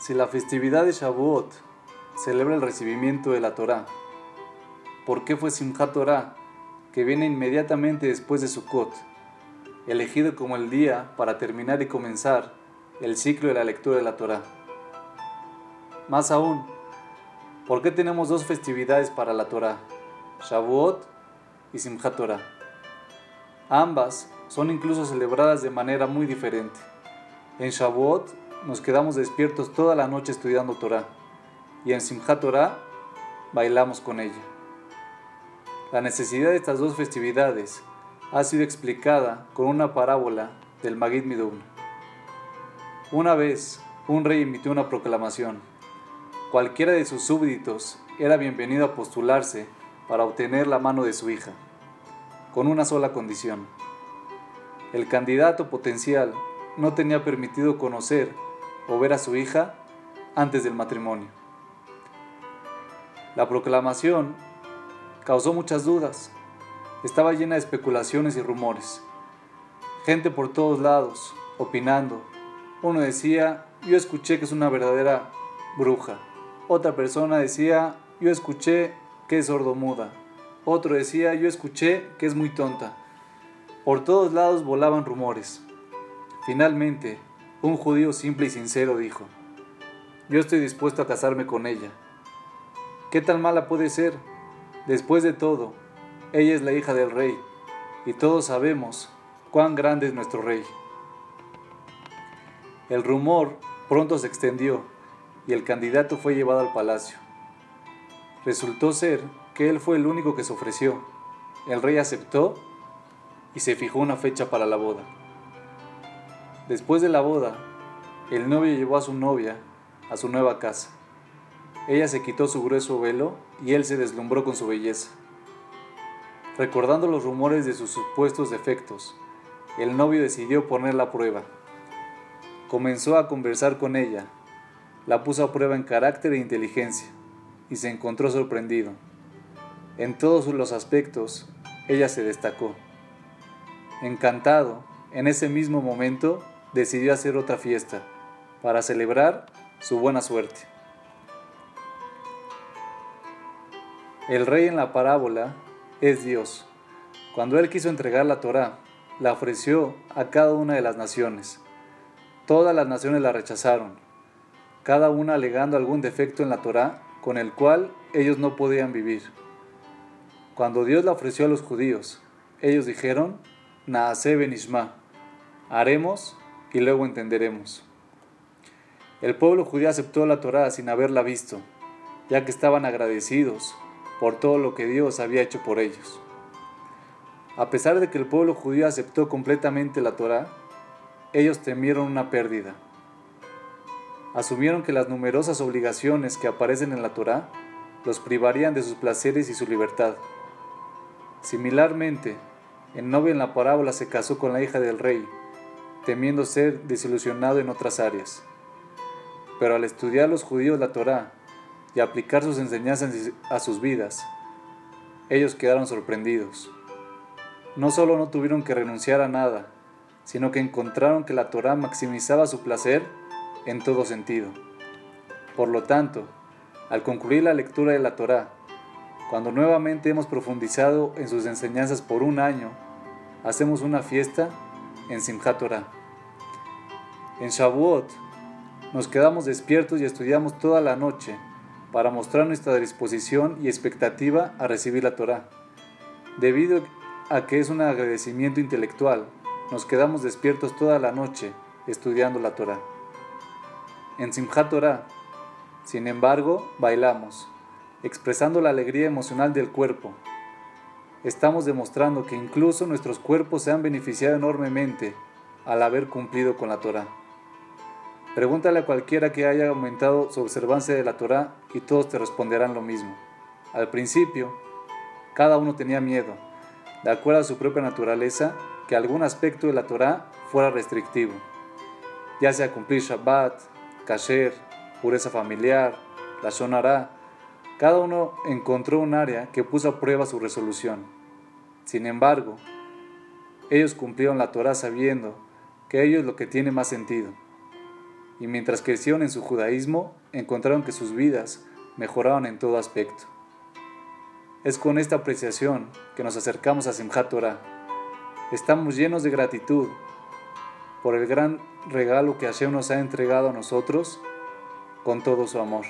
Si la festividad de Shavuot celebra el recibimiento de la Torá, ¿por qué fue Simchat Torah, que viene inmediatamente después de Sukkot, elegido como el día para terminar y comenzar el ciclo de la lectura de la Torá? Más aún, ¿por qué tenemos dos festividades para la Torá, Shavuot y Simchat Torah? Ambas son incluso celebradas de manera muy diferente. En Shavuot nos quedamos despiertos toda la noche estudiando Torah y en Simchat Torah bailamos con ella. La necesidad de estas dos festividades ha sido explicada con una parábola del Magid Midun. Una vez, un rey emitió una proclamación. Cualquiera de sus súbditos era bienvenido a postularse para obtener la mano de su hija, con una sola condición. El candidato potencial no tenía permitido conocer o ver a su hija antes del matrimonio. La proclamación causó muchas dudas. Estaba llena de especulaciones y rumores. Gente por todos lados, opinando. Uno decía, yo escuché que es una verdadera bruja. Otra persona decía, yo escuché que es sordomuda. Otro decía, yo escuché que es muy tonta. Por todos lados volaban rumores. Finalmente, un judío simple y sincero dijo, yo estoy dispuesto a casarme con ella. ¿Qué tan mala puede ser? Después de todo, ella es la hija del rey, y todos sabemos cuán grande es nuestro rey. El rumor pronto se extendió y el candidato fue llevado al palacio. Resultó ser que él fue el único que se ofreció. El rey aceptó y se fijó una fecha para la boda. Después de la boda, el novio llevó a su novia a su nueva casa. Ella se quitó su grueso velo y él se deslumbró con su belleza. Recordando los rumores de sus supuestos defectos, el novio decidió ponerla a prueba. Comenzó a conversar con ella, la puso a prueba en carácter e inteligencia y se encontró sorprendido. En todos los aspectos, ella se destacó. Encantado, en ese mismo momento, decidió hacer otra fiesta para celebrar su buena suerte. El rey en la parábola es Dios. Cuando él quiso entregar la Torá, la ofreció a cada una de las naciones. Todas las naciones la rechazaron, cada una alegando algún defecto en la Torá con el cual ellos no podían vivir. Cuando Dios la ofreció a los judíos, ellos dijeron, Naase benishma, haremos y luego entenderemos. El pueblo judío aceptó la Torá sin haberla visto, ya que estaban agradecidos por todo lo que Dios había hecho por ellos. A pesar de que el pueblo judío aceptó completamente la Torá, ellos temieron una pérdida. Asumieron que las numerosas obligaciones que aparecen en la Torá los privarían de sus placeres y su libertad. Similarmente, el novio en la parábola se casó con la hija del rey temiendo ser desilusionado en otras áreas. Pero al estudiar los judíos la Torá y aplicar sus enseñanzas a sus vidas, ellos quedaron sorprendidos. No solo no tuvieron que renunciar a nada, sino que encontraron que la Torá maximizaba su placer en todo sentido. Por lo tanto, al concluir la lectura de la Torá, cuando nuevamente hemos profundizado en sus enseñanzas por un año, hacemos una fiesta en Simchat Torah. En Shavuot nos quedamos despiertos y estudiamos toda la noche para mostrar nuestra disposición y expectativa a recibir la Torah. Debido a que es un agradecimiento intelectual, nos quedamos despiertos toda la noche estudiando la Torah. En Simchat Torah, sin embargo, bailamos, expresando la alegría emocional del cuerpo, estamos demostrando que incluso nuestros cuerpos se han beneficiado enormemente al haber cumplido con la Torah. Pregúntale a cualquiera que haya aumentado su observancia de la Torah y todos te responderán lo mismo. Al principio, cada uno tenía miedo, de acuerdo a su propia naturaleza, que algún aspecto de la Torah fuera restrictivo, ya sea cumplir Shabbat, Kasher, pureza familiar, la Shonara, cada uno encontró un área que puso a prueba su resolución. Sin embargo, ellos cumplieron la Torah sabiendo que ello es lo que tiene más sentido. y mientras crecieron en su judaísmo, encontraron que sus vidas mejoraban en todo aspecto. Es con esta apreciación que nos acercamos a Simchat Torah. Estamos llenos de gratitud por el gran regalo que Hashem nos ha entregado a nosotros con todo su amor.